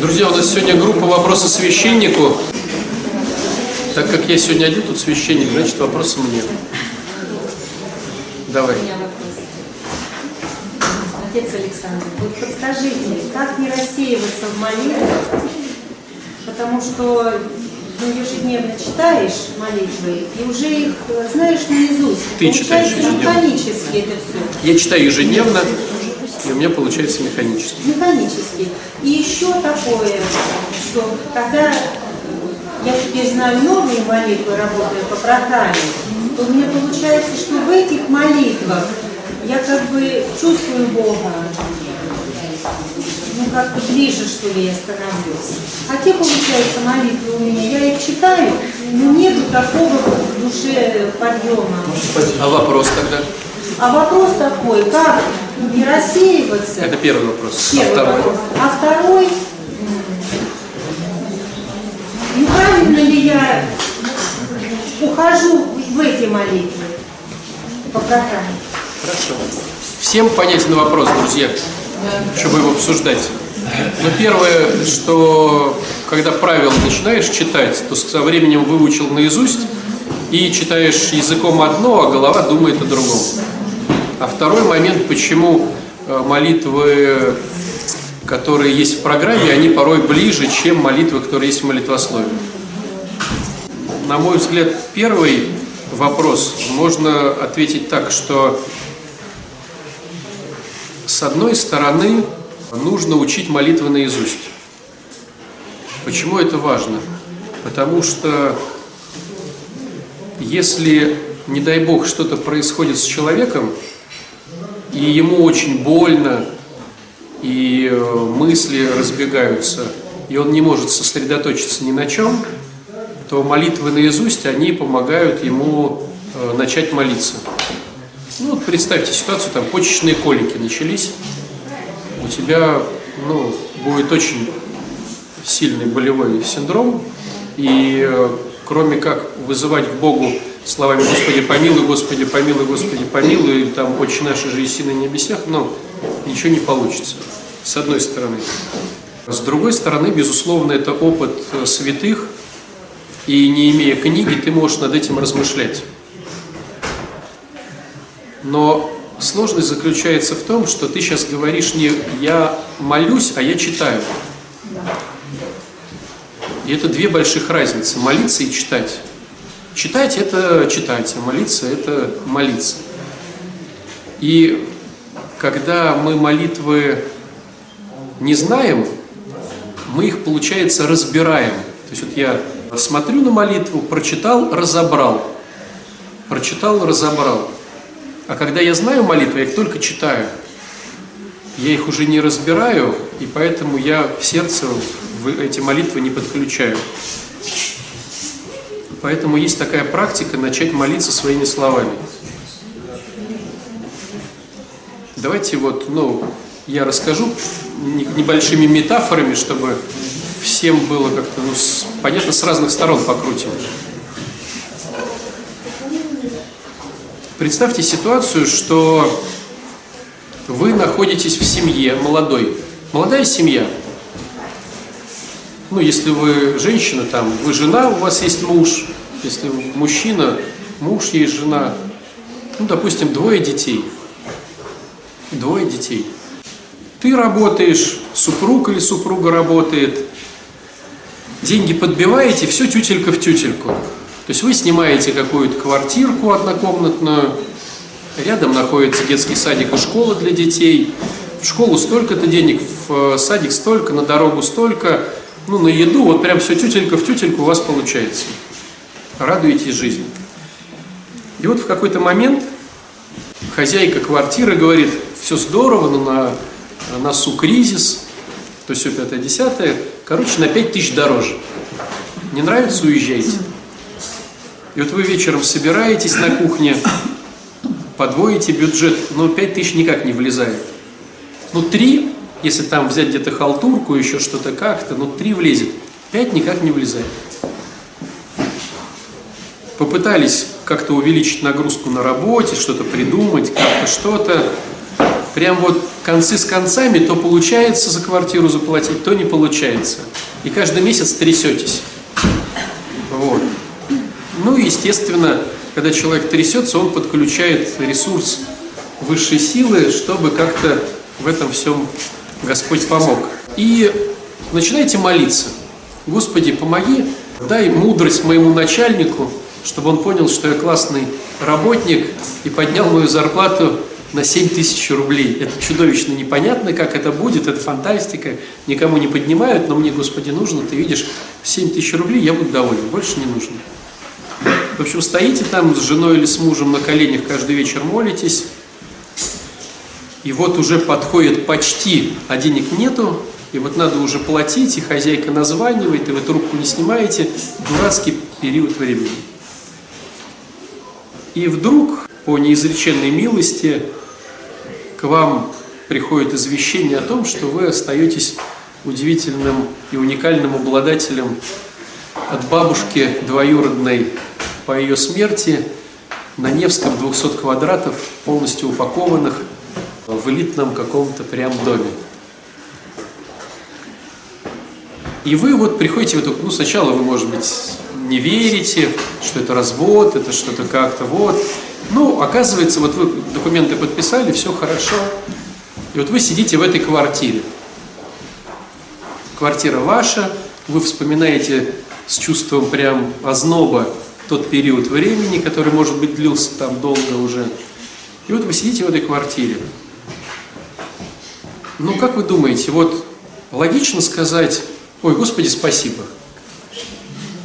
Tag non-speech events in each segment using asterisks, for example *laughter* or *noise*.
Друзья, у нас сегодня группа «Вопросы священнику». Так как я сегодня один тут священник, значит вопросы мне. Давай. У меня вопрос. Отец Александр, вот подскажите, как не рассеиваться в молитве, потому что ну, ежедневно читаешь молитвы и уже их знаешь наизусть. Ты читаешь Получается ежедневно? механически это все. Я читаю ежедневно, и у меня получается механически. Механически. И еще такое, что когда я теперь знаю новые молитвы, работаю по программе, то у меня получается, что в этих молитвах я как бы чувствую Бога. Ну, как-то ближе, что ли, я становлюсь. А те, получается, молитвы у меня, я их читаю, но нету такого в душе подъема. А вопрос тогда? А вопрос такой, как не рассеиваться? Это первый вопрос. А Первый второй? вопрос. А второй, ну правильно ли я ухожу в эти молитвы по программе? Хорошо. Всем понятен вопрос, друзья, чтобы его обсуждать. Но первое, что когда правила начинаешь читать, то со временем выучил наизусть и читаешь языком одно, а голова думает о другом. А второй момент, почему э, молитвы, которые есть в программе, они порой ближе, чем молитвы, которые есть в молитвословии. На мой взгляд, первый вопрос можно ответить так, что с одной стороны нужно учить молитвы наизусть. Почему это важно? Потому что если, не дай бог, что-то происходит с человеком, и ему очень больно, и э, мысли разбегаются, и он не может сосредоточиться ни на чем, то молитвы наизусть, они помогают ему э, начать молиться. Ну вот представьте ситуацию, там почечные колики начались, у тебя ну, будет очень сильный болевой синдром, и э, кроме как вызывать к Богу словами «Господи, помилуй, Господи, помилуй, Господи, помилуй», или там «Отче наш, же и на небесах», но ничего не получится, с одной стороны. С другой стороны, безусловно, это опыт э, святых, и не имея книги, ты можешь над этим размышлять. Но сложность заключается в том, что ты сейчас говоришь не «я молюсь», а «я читаю». И это две больших разницы – молиться и читать. Читать – это читать, а молиться – это молиться. И когда мы молитвы не знаем, мы их, получается, разбираем. То есть вот я смотрю на молитву, прочитал, разобрал. Прочитал, разобрал. А когда я знаю молитвы, я их только читаю. Я их уже не разбираю, и поэтому я в сердце эти молитвы не подключаю. Поэтому есть такая практика начать молиться своими словами. Давайте вот, ну, я расскажу небольшими метафорами, чтобы всем было как-то, ну, с, понятно, с разных сторон покрутим. Представьте ситуацию, что вы находитесь в семье молодой, молодая семья. Ну, если вы женщина, там, вы жена, у вас есть муж. Если вы мужчина, муж есть жена. Ну, допустим, двое детей. Двое детей. Ты работаешь, супруг или супруга работает. Деньги подбиваете, все тютелька в тютельку. То есть вы снимаете какую-то квартирку однокомнатную, рядом находится детский садик и школа для детей. В школу столько-то денег, в садик столько, на дорогу столько, ну, на еду, вот прям все тютелька в тютельку у вас получается. Радуетесь жизни. И вот в какой-то момент хозяйка квартиры говорит, все здорово, но на носу кризис, то все пятое, десятое, короче, на пять тысяч дороже. Не нравится, уезжайте. И вот вы вечером собираетесь на кухне, подвоите бюджет, но 5 тысяч никак не влезает. Ну, 3, если там взять где-то халтурку, еще что-то как-то, ну, 3 влезет. 5 никак не влезает. Попытались как-то увеличить нагрузку на работе, что-то придумать, как-то что-то. прям вот концы с концами, то получается за квартиру заплатить, то не получается. И каждый месяц трясетесь. Вот. Ну и, естественно, когда человек трясется, он подключает ресурс высшей силы, чтобы как-то в этом всем Господь помог. И начинайте молиться. Господи, помоги, дай мудрость моему начальнику, чтобы он понял, что я классный работник и поднял мою зарплату на 7 тысяч рублей. Это чудовищно непонятно, как это будет, это фантастика, никому не поднимают, но мне, Господи, нужно, ты видишь, 7 тысяч рублей, я буду доволен, больше не нужно. В общем, стоите там с женой или с мужем на коленях каждый вечер молитесь, и вот уже подходит почти, а денег нету, и вот надо уже платить, и хозяйка названивает, и вы трубку не снимаете, дурацкий период времени. И вдруг, по неизреченной милости, к вам приходит извещение о том, что вы остаетесь удивительным и уникальным обладателем от бабушки двоюродной по ее смерти на Невском 200 квадратов, полностью упакованных в элитном каком-то прям доме. И вы вот приходите в эту, ну сначала вы, может быть, не верите, что это развод, это что-то как-то вот. Ну, оказывается, вот вы документы подписали, все хорошо. И вот вы сидите в этой квартире. Квартира ваша, вы вспоминаете с чувством прям озноба тот период времени, который, может быть, длился там долго уже. И вот вы сидите в этой квартире. Ну, как вы думаете, вот логично сказать, ой, Господи, спасибо.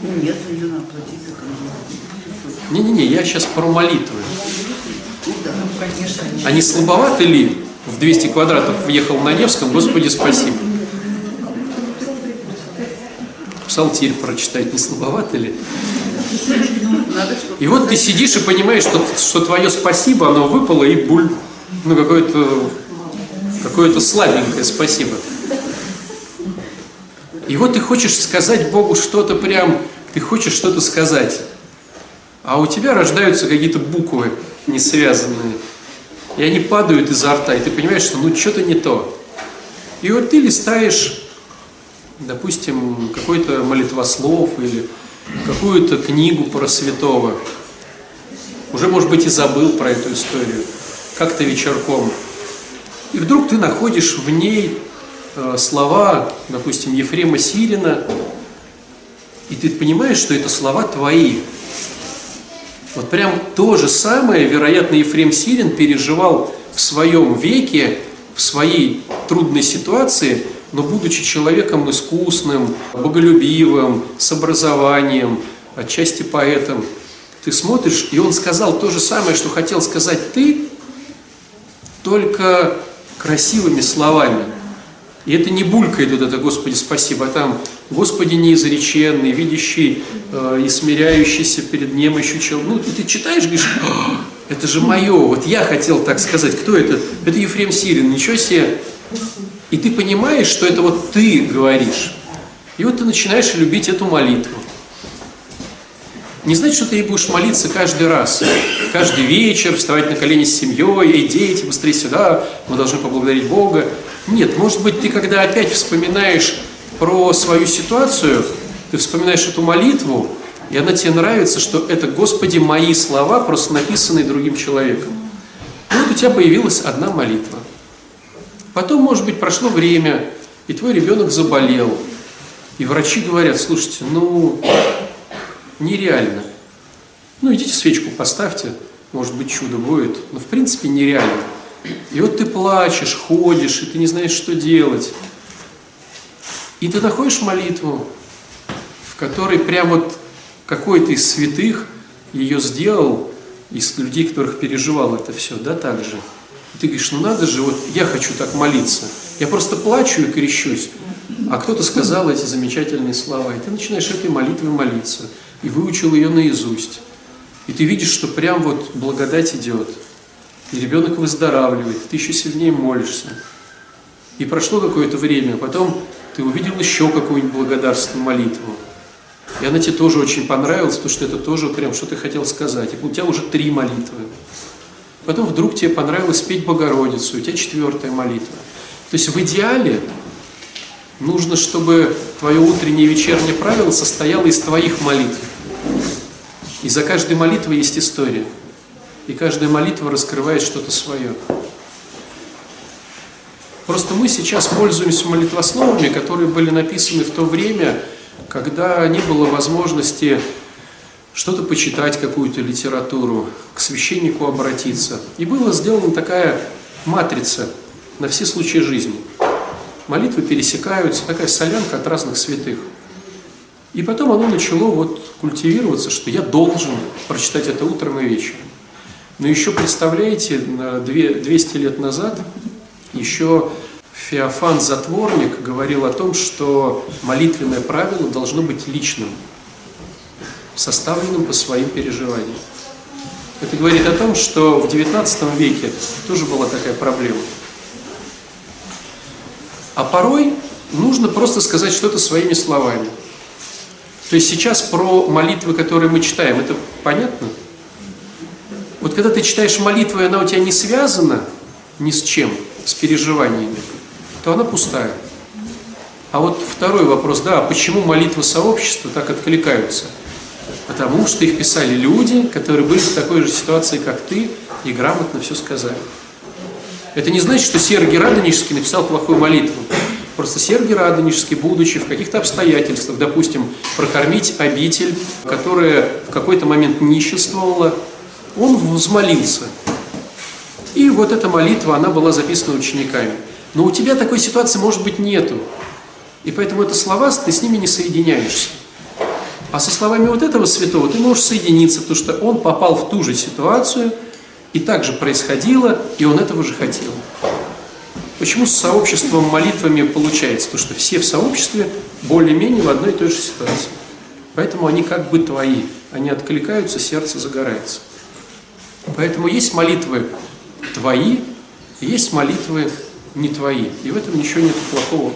Нет, ее надо платить за коммуналку. Не-не-не, я сейчас про молитвы. Ну да, конечно. А не слабоваты ли в 200 квадратов въехал на Невском, Господи, спасибо. Псалтирь прочитать не слабовато ли? И вот ты сидишь и понимаешь, что, что твое спасибо, оно выпало и буль. Ну, какое-то какое-то слабенькое спасибо. И вот ты хочешь сказать Богу что-то прям, ты хочешь что-то сказать, а у тебя рождаются какие-то буквы не связанные, и они падают изо рта, и ты понимаешь, что ну что-то не то. И вот ты листаешь, допустим, какой-то молитвослов или какую-то книгу про святого, уже, может быть, и забыл про эту историю, как-то вечерком. И вдруг ты находишь в ней э, слова, допустим, Ефрема Сирина, и ты понимаешь, что это слова твои. Вот прям то же самое, вероятно, Ефрем Сирин переживал в своем веке, в своей трудной ситуации, но будучи человеком искусным, боголюбивым, с образованием, отчасти поэтом, ты смотришь, и он сказал то же самое, что хотел сказать ты, только красивыми словами. И это не булькает вот это «Господи, спасибо», а там «Господи неизреченный, видящий э, и смиряющийся перед немощью человек». Ну, ты читаешь, говоришь, это же мое, вот я хотел так сказать. Кто это? Это Ефрем Сирин, ничего себе. И ты понимаешь, что это вот ты говоришь. И вот ты начинаешь любить эту молитву. Не значит, что ты будешь молиться каждый раз, каждый вечер, вставать на колени с семьей, эй, дети, быстрее сюда, мы должны поблагодарить Бога. Нет, может быть, ты когда опять вспоминаешь про свою ситуацию, ты вспоминаешь эту молитву, и она тебе нравится, что это, Господи, мои слова, просто написанные другим человеком. И вот у тебя появилась одна молитва. Потом, может быть, прошло время, и твой ребенок заболел. И врачи говорят, слушайте, ну, нереально. Ну, идите свечку поставьте, может быть, чудо будет, но в принципе нереально. И вот ты плачешь, ходишь, и ты не знаешь, что делать. И ты находишь молитву, в которой прям вот какой-то из святых ее сделал, из людей, которых переживал это все, да, так же. И ты говоришь, ну надо же, вот я хочу так молиться. Я просто плачу и крещусь. А кто-то сказал эти замечательные слова, и ты начинаешь этой молитвой молиться и выучил ее наизусть. И ты видишь, что прям вот благодать идет. И ребенок выздоравливает, ты еще сильнее молишься. И прошло какое-то время, а потом ты увидел еще какую-нибудь благодарственную молитву. И она тебе тоже очень понравилась, потому что это тоже прям что ты хотел сказать. И у тебя уже три молитвы. Потом вдруг тебе понравилось петь Богородицу, у тебя четвертая молитва. То есть в идеале нужно, чтобы твое утреннее и вечернее правило состояло из твоих молитв. И за каждой молитвой есть история. И каждая молитва раскрывает что-то свое. Просто мы сейчас пользуемся молитвословами, которые были написаны в то время, когда не было возможности что-то почитать, какую-то литературу, к священнику обратиться. И была сделана такая матрица на все случаи жизни. Молитвы пересекаются, такая солянка от разных святых. И потом оно начало вот культивироваться, что я должен прочитать это утром и вечером. Но еще представляете, 200 лет назад еще Феофан Затворник говорил о том, что молитвенное правило должно быть личным, составленным по своим переживаниям. Это говорит о том, что в XIX веке тоже была такая проблема. А порой нужно просто сказать что-то своими словами. То есть сейчас про молитвы, которые мы читаем, это понятно? Вот когда ты читаешь молитву, и она у тебя не связана ни с чем, с переживаниями, то она пустая. А вот второй вопрос, да, а почему молитвы сообщества так откликаются? Потому что их писали люди, которые были в такой же ситуации, как ты, и грамотно все сказали. Это не значит, что Сергий Радонежский написал плохую молитву. Просто Сергий Радонежский, будучи в каких-то обстоятельствах, допустим, прокормить обитель, которая в какой-то момент нищенствовала, он взмолился. И вот эта молитва, она была записана учениками. Но у тебя такой ситуации, может быть, нету. И поэтому это слова, ты с ними не соединяешься. А со словами вот этого святого ты можешь соединиться, потому что он попал в ту же ситуацию, и так же происходило, и он этого же хотел. Почему с сообществом молитвами получается? Потому что все в сообществе более-менее в одной и той же ситуации. Поэтому они как бы твои. Они откликаются, сердце загорается. Поэтому есть молитвы твои, есть молитвы не твои. И в этом ничего нет плохого.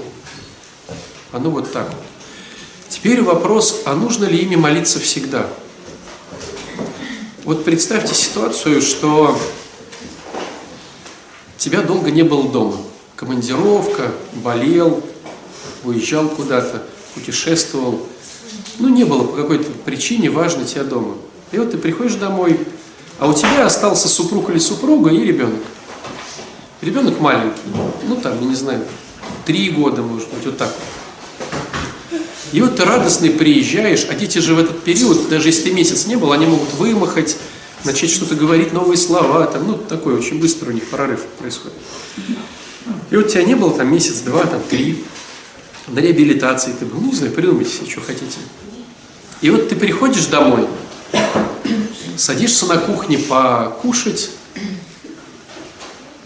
Оно вот так вот. Теперь вопрос, а нужно ли ими молиться всегда? Вот представьте ситуацию, что тебя долго не было дома. Командировка, болел, уезжал куда-то, путешествовал. Ну, не было по какой-то причине важно тебя дома. И вот ты приходишь домой, а у тебя остался супруг или супруга и ребенок. Ребенок маленький, ну там, я не знаю, три года, может быть, вот так И вот ты радостный приезжаешь, а дети же в этот период, даже если месяц не был, они могут вымахать, начать что-то говорить, новые слова, там, ну, такой очень быстро у них прорыв происходит. И вот тебя не было там месяц, два, там, три, на реабилитации ты был, ну, не знаю, придумайте себе, что хотите. И вот ты приходишь домой, садишься на кухне покушать,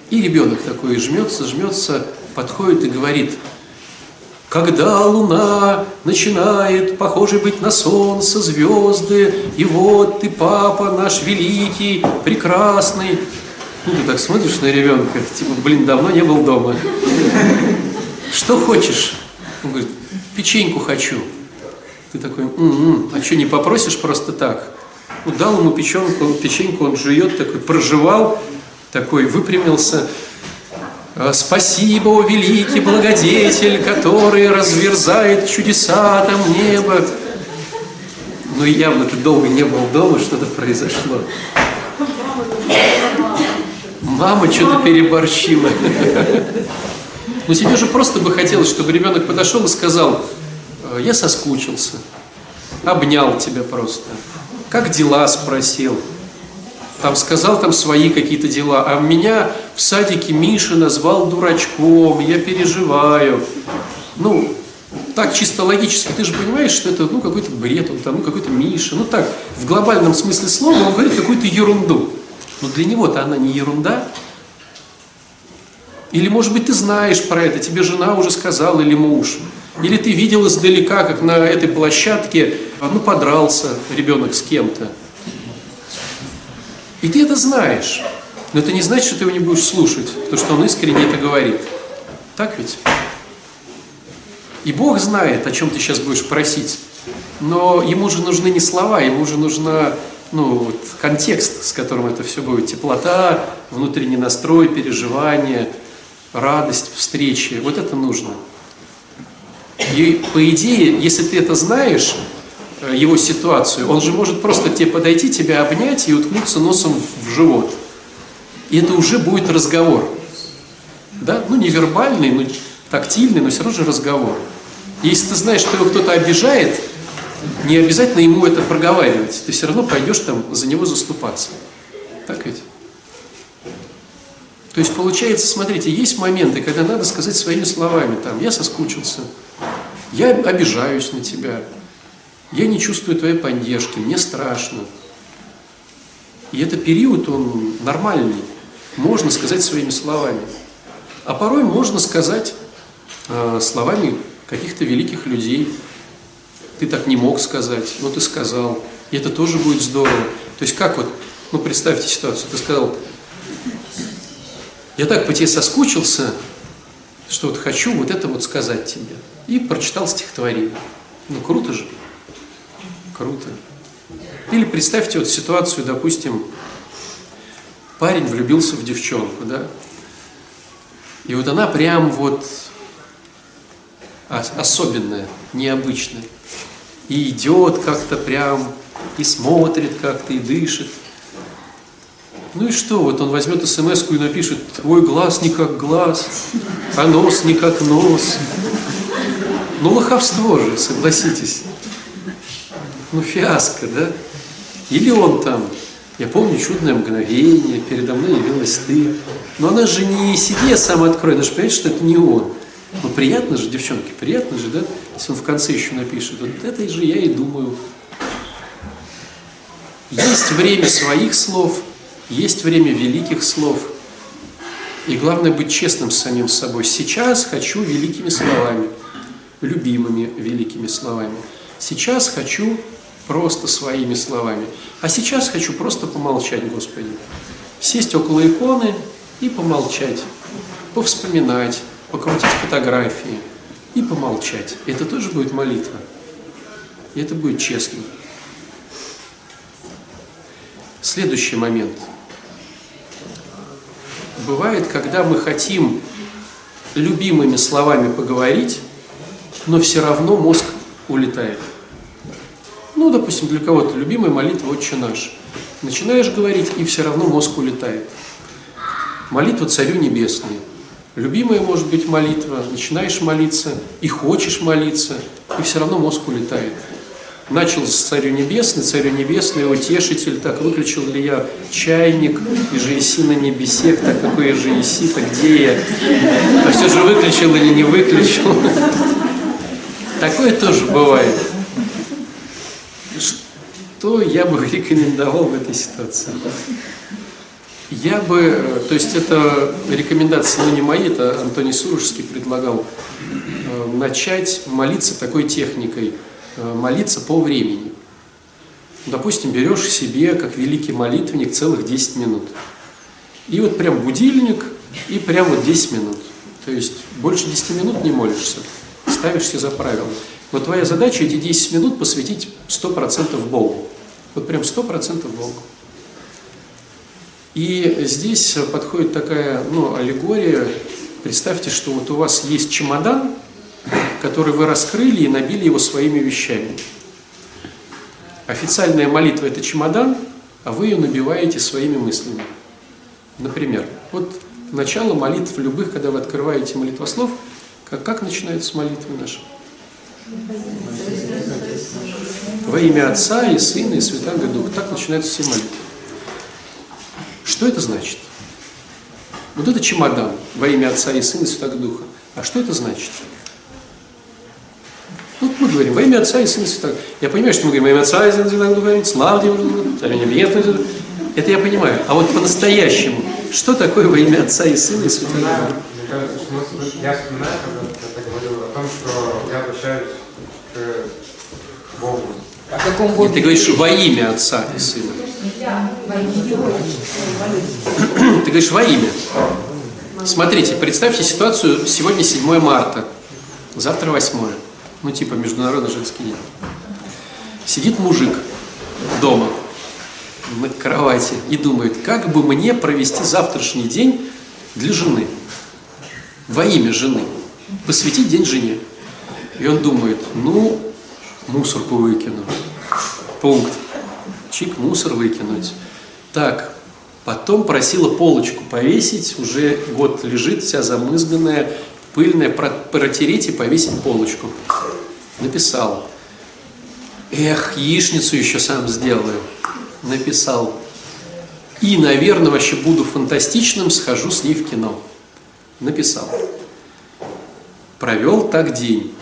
и ребенок такой жмется, жмется, подходит и говорит, когда луна начинает похожей быть на солнце, звезды, и вот ты, папа наш великий, прекрасный. Ну, ты так смотришь на ребенка, типа, блин, давно не был дома. Что хочешь? Он говорит, печеньку хочу. Ты такой, м-м, а что, не попросишь просто так? Ну, дал ему печенку, печеньку, он жует, такой, проживал, такой выпрямился. «А, спасибо, о великий благодетель, который разверзает чудеса там небо. Но явно ты долго не был дома, что-то произошло. Мама что-то переборщила. Но тебе же просто бы хотелось, чтобы ребенок подошел и сказал, «А, я соскучился, обнял тебя просто, как дела спросил, там сказал там свои какие-то дела, а меня в садике Миша назвал дурачком, я переживаю. Ну, так чисто логически, ты же понимаешь, что это ну, какой-то бред, он там, ну, какой-то Миша. Ну так, в глобальном смысле слова он говорит какую-то ерунду. Но для него-то она не ерунда. Или, может быть, ты знаешь про это, тебе жена уже сказала, или муж. Или ты видел издалека, как на этой площадке, ну, подрался ребенок с кем-то. И ты это знаешь. Но это не значит, что ты его не будешь слушать, потому что он искренне это говорит. Так ведь? И Бог знает, о чем ты сейчас будешь просить. Но ему же нужны не слова, ему же нужна ну, вот, контекст, с которым это все будет. Теплота, внутренний настрой, переживание, радость встречи. Вот это нужно. И по идее, если ты это знаешь, э, его ситуацию, он же может просто тебе подойти, тебя обнять и уткнуться носом в живот. И это уже будет разговор. Да? Ну, невербальный, ну, тактильный, но все равно же разговор. Если ты знаешь, что его кто-то обижает, не обязательно ему это проговаривать. Ты все равно пойдешь там за него заступаться. Так ведь? То есть получается, смотрите, есть моменты, когда надо сказать своими словами, там, я соскучился, я обижаюсь на тебя, я не чувствую твоей поддержки, мне страшно. И это период, он нормальный, можно сказать своими словами. А порой можно сказать э, словами каких-то великих людей. Ты так не мог сказать, но ты сказал. И это тоже будет здорово. То есть как вот, ну представьте ситуацию, ты сказал, я так по тебе соскучился, что вот хочу вот это вот сказать тебе. И прочитал стихотворение. Ну круто же. Круто. Или представьте вот ситуацию, допустим, парень влюбился в девчонку, да? И вот она прям вот особенная, необычная. И идет как-то прям, и смотрит как-то, и дышит. Ну и что, вот он возьмет смс и напишет, твой глаз не как глаз, а нос не как нос. Ну лоховство же, согласитесь. Ну фиаско, да? Или он там, я помню чудное мгновение, передо мной явилась ты. Но она же не себе сам откроет, она же понимает, что это не он. Ну приятно же, девчонки, приятно же, да? Если он в конце еще напишет, вот это же я и думаю. Есть время своих слов, есть время великих слов. И главное быть честным с самим собой. Сейчас хочу великими словами, любимыми великими словами. Сейчас хочу просто своими словами. А сейчас хочу просто помолчать, Господи. Сесть около иконы и помолчать, повспоминать, покрутить фотографии и помолчать. Это тоже будет молитва. И это будет честно. Следующий момент. Бывает, когда мы хотим любимыми словами поговорить, но все равно мозг улетает. Ну, допустим, для кого-то любимая молитва «Отче наш». Начинаешь говорить, и все равно мозг улетает. Молитва Царю Небесному. Любимая может быть молитва, начинаешь молиться и хочешь молиться, и все равно мозг улетает. Начал с Царю Небесный, Царю Небесный, Утешитель, так выключил ли я чайник, и же иси на небесе, так какой же иси, так где я? А все же выключил или не выключил? Такое тоже бывает что я бы рекомендовал в этой ситуации? Я бы, то есть это рекомендации, ну не мои, это Антоний Сурожский предлагал э, начать молиться такой техникой, э, молиться по времени. Допустим, берешь себе, как великий молитвенник, целых 10 минут. И вот прям будильник, и прям вот 10 минут. То есть больше 10 минут не молишься, ставишь себе за правило. Но твоя задача эти 10 минут посвятить 100% Богу. Вот прям сто процентов Богу. И здесь подходит такая ну, аллегория. Представьте, что вот у вас есть чемодан, который вы раскрыли и набили его своими вещами. Официальная молитва – это чемодан, а вы ее набиваете своими мыслями. Например, вот начало молитв любых, когда вы открываете молитвослов, как, как начинается молитва наша? Во имя Отца и Сына и Святаго Духа. Так начинаются все молитвы. Что это значит? Вот это чемодан во имя Отца и Сына и Святаго Духа. А что это значит? Вот мы говорим, во имя Отца и Сына и Святаго Я понимаю, что мы говорим, во имя Отца и Сына и Святаго Духа, слава Небесный. Это я понимаю. А вот по-настоящему, что такое во имя Отца и Сына и Святаго Духа? Я вспоминаю, когда ты говорил о том, что я обращаюсь к Богу. О каком Боге? Ты говоришь во имя Отца и Сына. Ты говоришь во имя. Смотрите, представьте ситуацию, сегодня 7 марта, завтра 8, ну типа Международный женский день. Сидит мужик дома на кровати и думает, как бы мне провести завтрашний день для жены, во имя жены, посвятить день жене. И он думает, ну, мусорку выкину. Пункт. Чик, мусор выкинуть. Так, потом просила полочку повесить, уже год лежит, вся замызганная, пыльная, протереть и повесить полочку. Написал. Эх, яичницу еще сам сделаю. Написал. И, наверное, вообще буду фантастичным, схожу с ней в кино. Написал. Провел так день.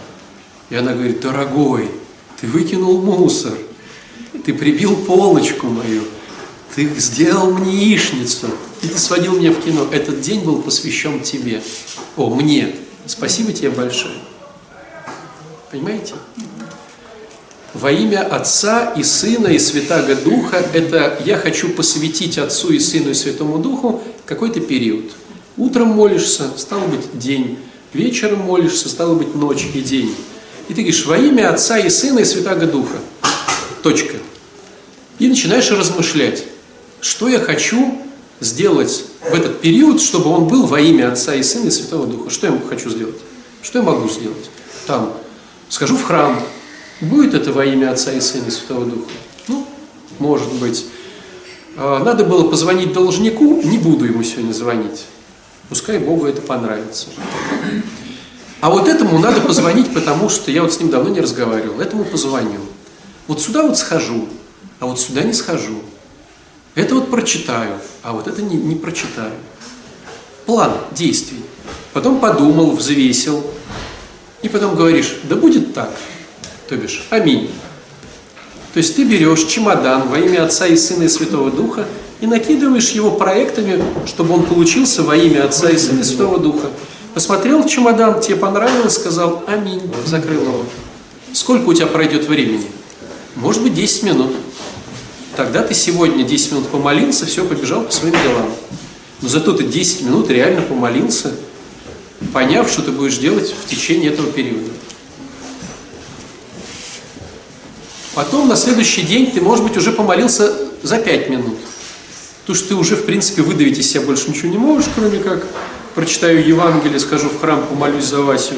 И она говорит, дорогой, ты выкинул мусор, ты прибил полочку мою, ты сделал мне яичницу, ты сводил меня в кино. Этот день был посвящен тебе. О, мне. Спасибо тебе большое. Понимаете? Во имя Отца и Сына и Святаго Духа, это я хочу посвятить Отцу и Сыну и Святому Духу какой-то период. Утром молишься, стало быть, день. Вечером молишься, стало быть, ночь и день. И ты говоришь, во имя Отца и Сына и Святаго Духа. Точка. И начинаешь размышлять, что я хочу сделать в этот период, чтобы он был во имя Отца и Сына и Святого Духа. Что я хочу сделать? Что я могу сделать? Там, схожу в храм, Будет это во имя Отца и Сына и Святого Духа? Ну, может быть. А, надо было позвонить должнику, не буду ему сегодня звонить. Пускай Богу это понравится. А вот этому надо позвонить, потому что я вот с ним давно не разговаривал. Этому позвоню. Вот сюда вот схожу, а вот сюда не схожу. Это вот прочитаю, а вот это не, не прочитаю. План действий. Потом подумал, взвесил. И потом говоришь, да будет так то бишь аминь. То есть ты берешь чемодан во имя Отца и Сына и Святого Духа и накидываешь его проектами, чтобы он получился во имя Отца и Сына и Святого Духа. Посмотрел в чемодан, тебе понравилось, сказал аминь, закрыл его. Сколько у тебя пройдет времени? Может быть 10 минут. Тогда ты сегодня 10 минут помолился, все, побежал по своим делам. Но зато ты 10 минут реально помолился, поняв, что ты будешь делать в течение этого периода. Потом на следующий день ты, может быть, уже помолился за пять минут. Потому что ты уже, в принципе, выдавить из себя больше ничего не можешь, кроме как прочитаю Евангелие, схожу в храм, помолюсь за Васю.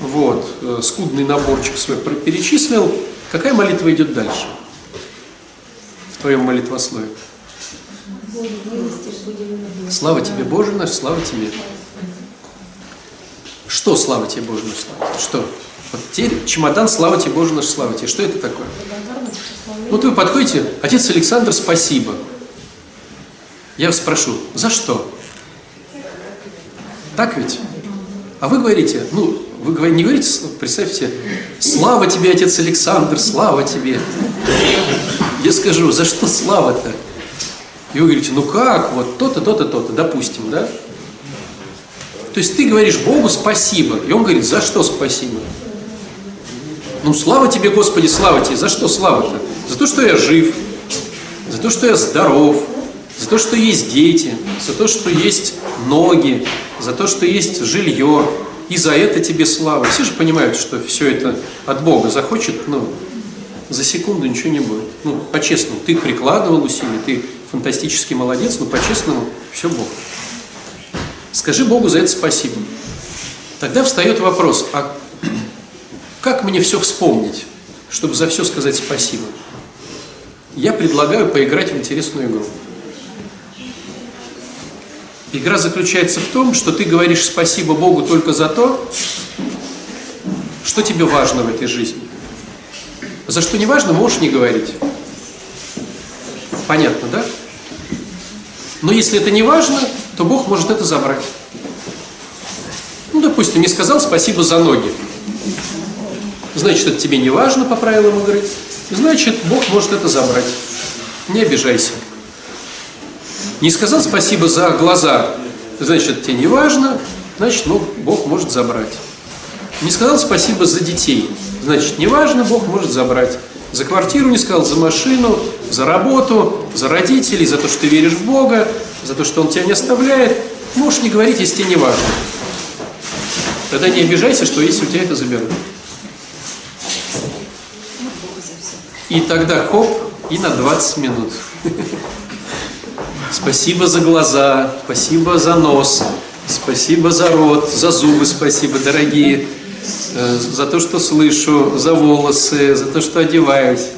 Вот, э, скудный наборчик свой перечислил. Какая молитва идет дальше? В твоем молитвослове. Слава тебе, Боже наш, слава тебе. Что слава тебе, Боже наш, слава? Что? Вот теперь чемодан, слава тебе, Боже наш, слава тебе. Что это такое? Вот вы подходите, отец Александр, спасибо. Я вас спрошу, за что? Так ведь? А вы говорите, ну, вы не говорите, представьте, слава тебе, отец Александр, слава тебе. Я скажу, за что слава-то? И вы говорите, ну как, вот то-то, то-то, то-то, допустим, да? То есть ты говоришь Богу спасибо, и он говорит, за что спасибо? Ну, слава тебе, Господи, слава тебе. За что слава-то? За то, что я жив, за то, что я здоров, за то, что есть дети, за то, что есть ноги, за то, что есть жилье. И за это тебе слава. Все же понимают, что все это от Бога захочет, ну, за секунду ничего не будет. Ну, по-честному, ты прикладывал усилия, ты фантастический молодец, но по-честному все Бог. Скажи Богу за это спасибо. Тогда встает вопрос, а как мне все вспомнить, чтобы за все сказать спасибо? Я предлагаю поиграть в интересную игру. Игра заключается в том, что ты говоришь спасибо Богу только за то, что тебе важно в этой жизни. За что не важно, можешь не говорить. Понятно, да? Но если это не важно, то Бог может это забрать. Ну, допустим, не сказал спасибо за ноги значит, это тебе не важно по правилам игры, значит, Бог может это забрать. Не обижайся. Не сказал спасибо за глаза, значит, тебе не важно, значит, ну, Бог может забрать. Не сказал спасибо за детей, значит, не важно, Бог может забрать. За квартиру не сказал, за машину, за работу, за родителей, за то, что ты веришь в Бога, за то, что Он тебя не оставляет. Можешь не говорить, если тебе не важно. Тогда не обижайся, что если у тебя это заберут. И тогда хоп, и на 20 минут. *laughs* Спасибо за глаза, спасибо за нос, спасибо за рот, за зубы спасибо, дорогие, э, за то, что слышу, за волосы, за то, что одеваюсь.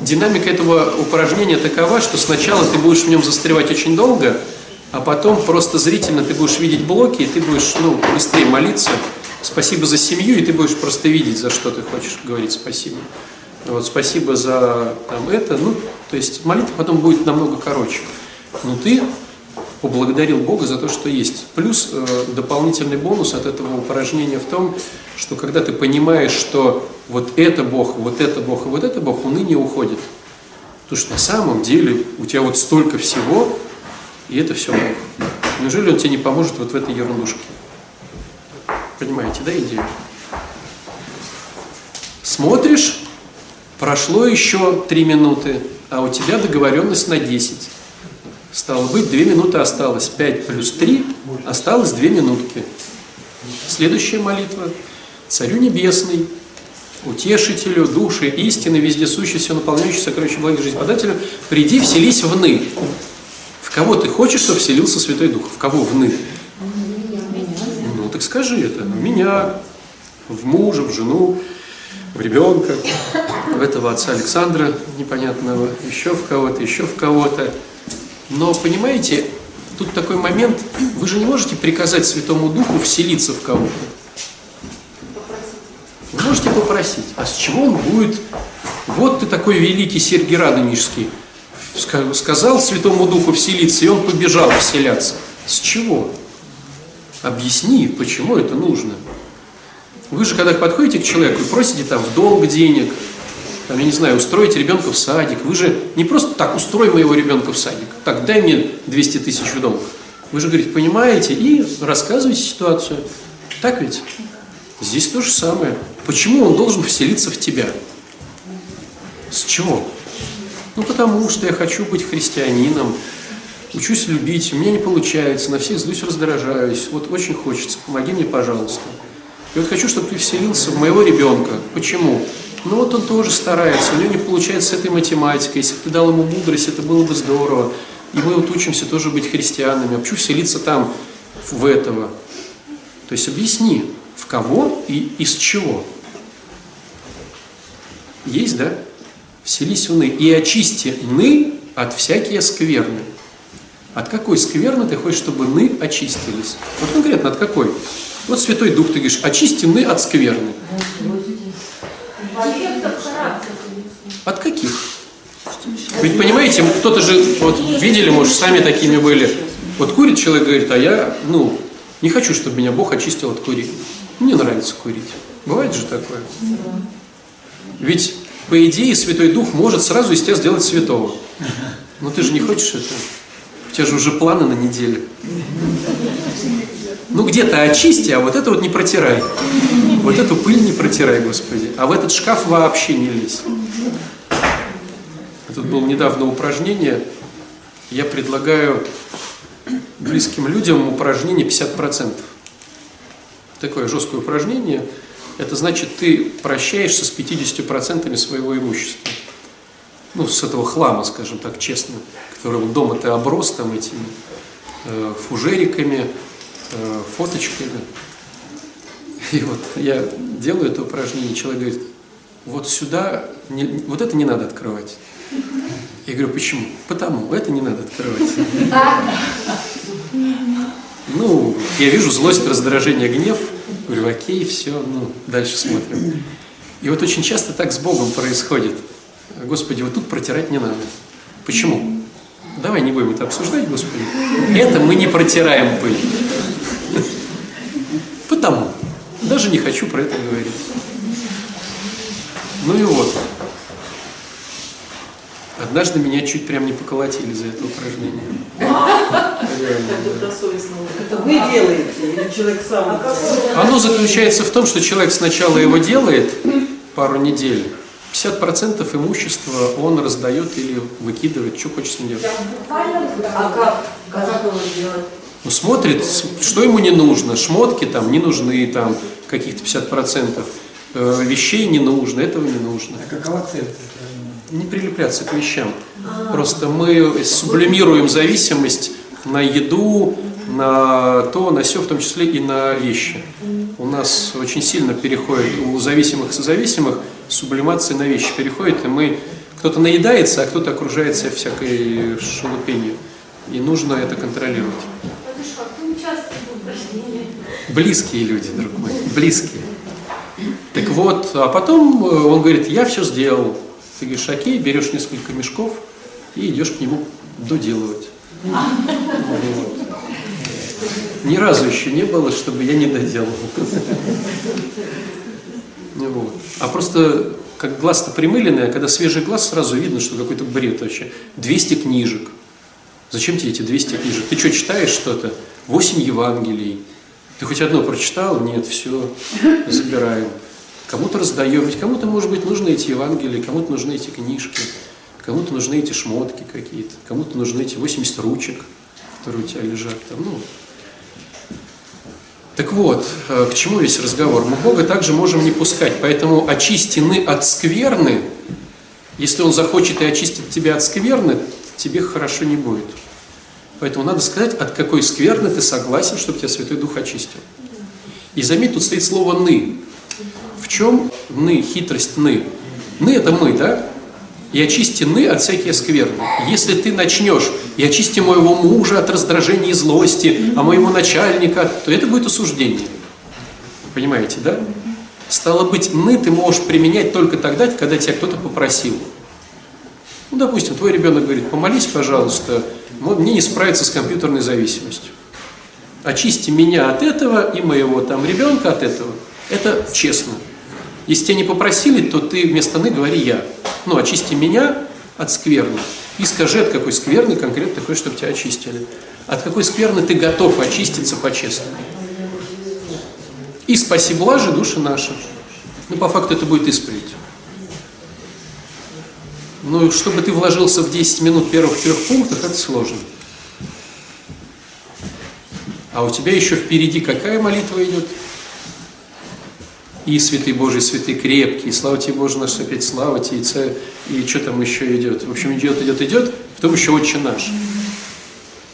Динамика этого упражнения такова, что сначала ты будешь в нем застревать очень долго, а потом просто зрительно ты будешь видеть блоки, и ты будешь ну, быстрее молиться. Спасибо за семью, и ты будешь просто видеть, за что ты хочешь говорить спасибо. Вот, спасибо за там, это. Ну, то есть молитва потом будет намного короче. Но ты поблагодарил Бога за то, что есть. Плюс э, дополнительный бонус от этого упражнения в том, что когда ты понимаешь, что вот это Бог, вот это Бог и вот это Бог, уныние уходит. Потому что на самом деле у тебя вот столько всего, и это все Бог. Неужели Он тебе не поможет вот в этой ерундушке? Понимаете, да, идею? Смотришь, прошло еще три минуты, а у тебя договоренность на 10. Стало быть, 2 минуты осталось. 5 плюс 3 осталось 2 минутки. Следующая молитва. Царю Небесный, Утешителю, Души, Истины, Вездесущий, все наполняющий, сокровище благих жизнь подателю, приди, вселись в ны. В кого ты хочешь, чтобы вселился Святой Дух? В кого в ны? Ну, так скажи это. В меня, в мужа, в жену, в ребенка, в этого отца Александра непонятного, еще в кого-то, еще в кого-то. Но, понимаете, тут такой момент, вы же не можете приказать Святому Духу вселиться в кого-то. Вы можете попросить, а с чего он будет? Вот ты такой великий Сергий Радонежский, сказал Святому Духу вселиться, и он побежал вселяться. С чего? Объясни, почему это нужно. Вы же, когда подходите к человеку и просите там в долг денег, там, я не знаю, устроить ребенка в садик, вы же не просто так, устрой моего ребенка в садик, так, дай мне 200 тысяч в долг. Вы же, говорите, понимаете и рассказываете ситуацию. Так ведь? Здесь то же самое. Почему он должен вселиться в тебя? С чего? Ну, потому что я хочу быть христианином, учусь любить, у меня не получается, на всех злюсь, раздражаюсь. Вот очень хочется, помоги мне, пожалуйста. И вот хочу, чтобы ты вселился в моего ребенка. Почему? Ну вот он тоже старается, у него не получается с этой математикой. Если бы ты дал ему мудрость, это было бы здорово. И мы вот учимся тоже быть христианами. А почему вселиться там, в этого? То есть объясни, в кого и из чего. Есть, да? Вселись в ны. И очисти ны от всякие скверны. От какой скверны ты хочешь, чтобы ны очистились? Вот конкретно от какой? Вот Святой Дух, ты говоришь, очисти ны от скверны. От каких? Ведь понимаете, кто-то же, вот видели, может, сами такими были. Вот курит человек, говорит, а я, ну, не хочу, чтобы меня Бог очистил от курения. Мне нравится курить. Бывает же такое. Ведь, по идее, Святой Дух может сразу из тебя сделать святого. Но ты же не хочешь этого. У тебя же уже планы на неделю. Ну где-то очисти, а вот это вот не протирай. Вот эту пыль не протирай, Господи. А в этот шкаф вообще не лезь. Тут было недавно упражнение. Я предлагаю близким людям упражнение 50%. Такое жесткое упражнение. Это значит, ты прощаешься с 50% своего имущества. Ну, с этого хлама, скажем так, честно, который дома ты оброс там этими э, фужериками, э, фоточками. И вот я делаю это упражнение, человек говорит, вот сюда, не, вот это не надо открывать. Я говорю, почему? Потому, это не надо открывать. Ну, я вижу злость, раздражение, гнев. Говорю, окей, все, ну, дальше смотрим. И вот очень часто так с Богом происходит. Господи, вот тут протирать не надо. Почему? Давай не будем это обсуждать, Господи. Это мы не протираем пыль. Потому. Даже не хочу про это говорить. Ну и вот. Однажды меня чуть прям не поколотили за это упражнение. Это вы делаете или человек сам? Оно заключается в том, что человек сначала его делает пару недель, 50% имущества он раздает или выкидывает, что хочет с ним делать. А как? Как его делать? Ну, смотрит, что ему не нужно. Шмотки там не нужны, там каких-то 50%. Э, вещей не нужно, этого не нужно. А какова цель? не прилепляться к вещам. Просто мы сублимируем зависимость на еду, на то, на все, в том числе и на вещи. У нас очень сильно переходит у зависимых и созависимых сублимация на вещи переходит, и мы кто-то наедается, а кто-то окружается всякой шелупенью. И нужно это контролировать. Близкие люди, друг мой, близкие. Так вот, а потом э, он говорит, я все сделал. Ты говоришь, окей, берешь несколько мешков и идешь к нему доделывать. Вот. Ни разу еще не было, чтобы я не доделал. Вот. А просто как глаз-то примыленный, а когда свежий глаз, сразу видно, что какой-то бред вообще. 200 книжек. Зачем тебе эти 200 книжек? Ты что, читаешь что-то? 8 Евангелий. Ты хоть одно прочитал? Нет, все, забираем. Кому-то раздаем, ведь кому-то, может быть, нужны эти Евангелия, кому-то нужны эти книжки, кому-то нужны эти шмотки какие-то, кому-то нужны эти 80 ручек, которые у тебя лежат там, ну, так вот, э, к чему весь разговор? Мы Бога также можем не пускать, поэтому очистены от скверны, если Он захочет и очистит тебя от скверны, тебе хорошо не будет. Поэтому надо сказать, от какой скверны ты согласен, чтобы тебя Святой Дух очистил. И заметь, тут стоит слово «ны». В чем «ны», хитрость «ны»? «Ны» – это мы, да? и очистены от всякие скверны. Если ты начнешь и очисти моего мужа от раздражения и злости, а моего начальника, то это будет осуждение. Понимаете, да? Стало быть, «мы» ты можешь применять только тогда, когда тебя кто-то попросил. Ну, допустим, твой ребенок говорит, помолись, пожалуйста, мне не справиться с компьютерной зависимостью. Очисти меня от этого и моего там ребенка от этого. Это честно. Если тебя не попросили, то ты вместо «ны» говори «я». Ну, очисти меня от скверны. И скажи, от какой скверны конкретно ты хочешь, чтобы тебя очистили. От какой скверны ты готов очиститься по-честному. И спаси блажи души наши. Ну, по факту это будет исповедь. Ну, чтобы ты вложился в 10 минут первых трех пунктов, это сложно. А у тебя еще впереди какая молитва идет? и святый Божий, святый крепкий, и слава тебе, Боже наш, опять слава тебе, и, царь, и что там еще идет. В общем, идет, идет, идет, потом еще Отче наш.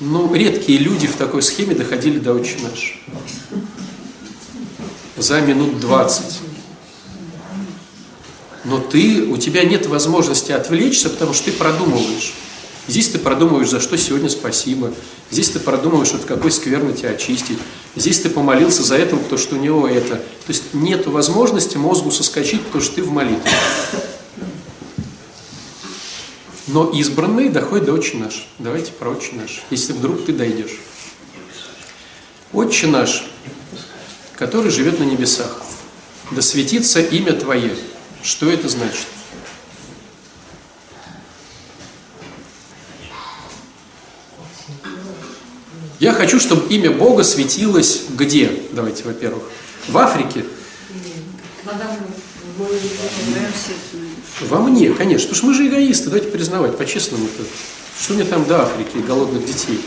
Ну, редкие люди в такой схеме доходили до Отче наш. За минут 20. Но ты, у тебя нет возможности отвлечься, потому что ты продумываешь. Здесь ты продумываешь, за что сегодня спасибо. Здесь ты продумываешь, от какой скверны тебя очистить. Здесь ты помолился за этого, потому что у него это. То есть нет возможности мозгу соскочить, потому что ты в молитве. Но избранный доходит до Отче наш. Давайте про Отче наш, если вдруг ты дойдешь. Отче наш, который живет на небесах, да светится имя Твое. Что это значит? Я хочу, чтобы имя Бога светилось где? Давайте, во-первых. В Африке? Во мне, конечно. Потому что мы же эгоисты, давайте признавать, по-честному-то. Что мне там до Африки, голодных детей?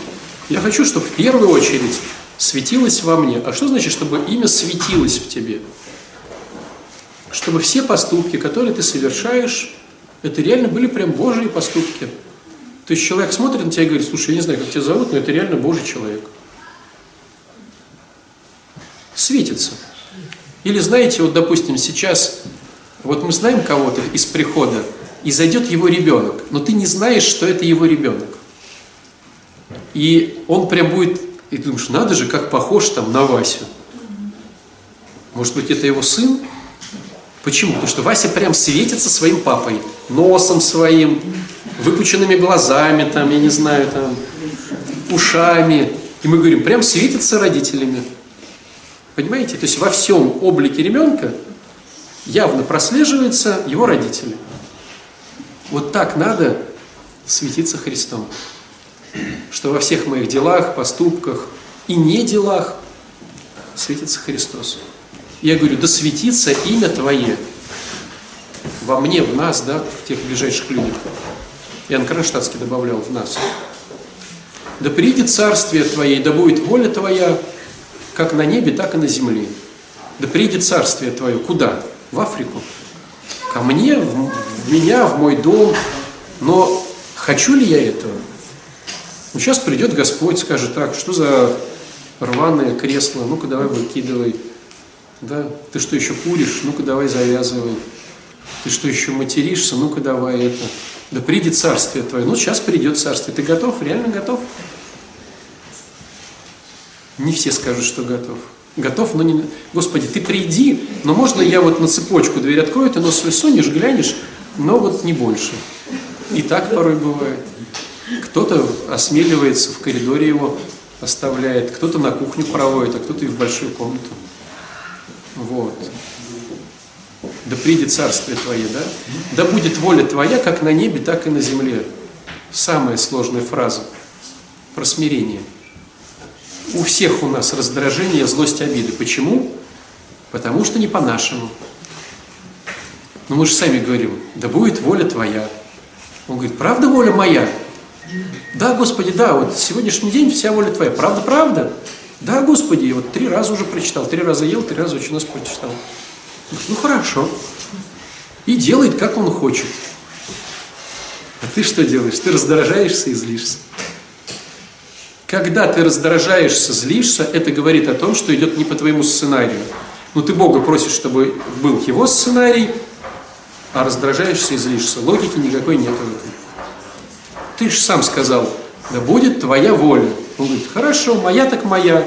Я хочу, чтобы в первую очередь светилось во мне. А что значит, чтобы имя светилось в тебе? Чтобы все поступки, которые ты совершаешь, это реально были прям Божьи поступки. То есть человек смотрит на тебя и говорит, слушай, я не знаю, как тебя зовут, но это реально Божий человек. Светится. Или знаете, вот допустим, сейчас, вот мы знаем кого-то из прихода, и зайдет его ребенок, но ты не знаешь, что это его ребенок. И он прям будет, и ты думаешь, надо же, как похож там на Васю. Может быть, это его сын? Почему? Потому что Вася прям светится своим папой, носом своим, выпученными глазами, там, я не знаю, там, ушами. И мы говорим, прям светится родителями. Понимаете? То есть во всем облике ребенка явно прослеживается его родители. Вот так надо светиться Христом. Что во всех моих делах, поступках и не делах светится Христос. Я говорю, да светится имя Твое во мне, в нас, да, в тех ближайших людях. Иоанн Кронштадтский добавлял в нас. Да придет царствие Твое, да будет воля Твоя, как на небе, так и на земле. Да придет царствие Твое. Куда? В Африку. Ко мне, в, в меня, в мой дом. Но хочу ли я этого? Ну, сейчас придет Господь, скажет, так, что за рваное кресло, ну-ка давай выкидывай. Да? Ты что еще куришь? Ну-ка давай завязывай. Ты что еще материшься? Ну-ка давай это. Да придет царствие твое. Ну, сейчас придет царствие. Ты готов? Реально готов? Не все скажут, что готов. Готов, но не... Господи, ты приди, но можно я вот на цепочку дверь открою, ты нос свой сунешь, глянешь, но вот не больше. И так порой бывает. Кто-то осмеливается в коридоре его оставляет, кто-то на кухню проводит, а кто-то и в большую комнату. Вот. Да придет царствие Твое, да? Да будет воля Твоя, как на небе, так и на земле. Самая сложная фраза про смирение. У всех у нас раздражение, злость, обиды. Почему? Потому что не по-нашему. Но мы же сами говорим, да будет воля Твоя. Он говорит, правда воля моя? Да, Господи, да, вот сегодняшний день вся воля Твоя. Правда, правда? Да, Господи, я вот три раза уже прочитал, три раза ел, три раза очень нас прочитал. Ну хорошо. И делает, как он хочет. А ты что делаешь? Ты раздражаешься и злишься. Когда ты раздражаешься, злишься, это говорит о том, что идет не по твоему сценарию. Ну ты Бога просишь, чтобы был его сценарий, а раздражаешься и злишься. Логики никакой нет в этом. Ты же сам сказал, да будет твоя воля. Он говорит, хорошо, моя так моя.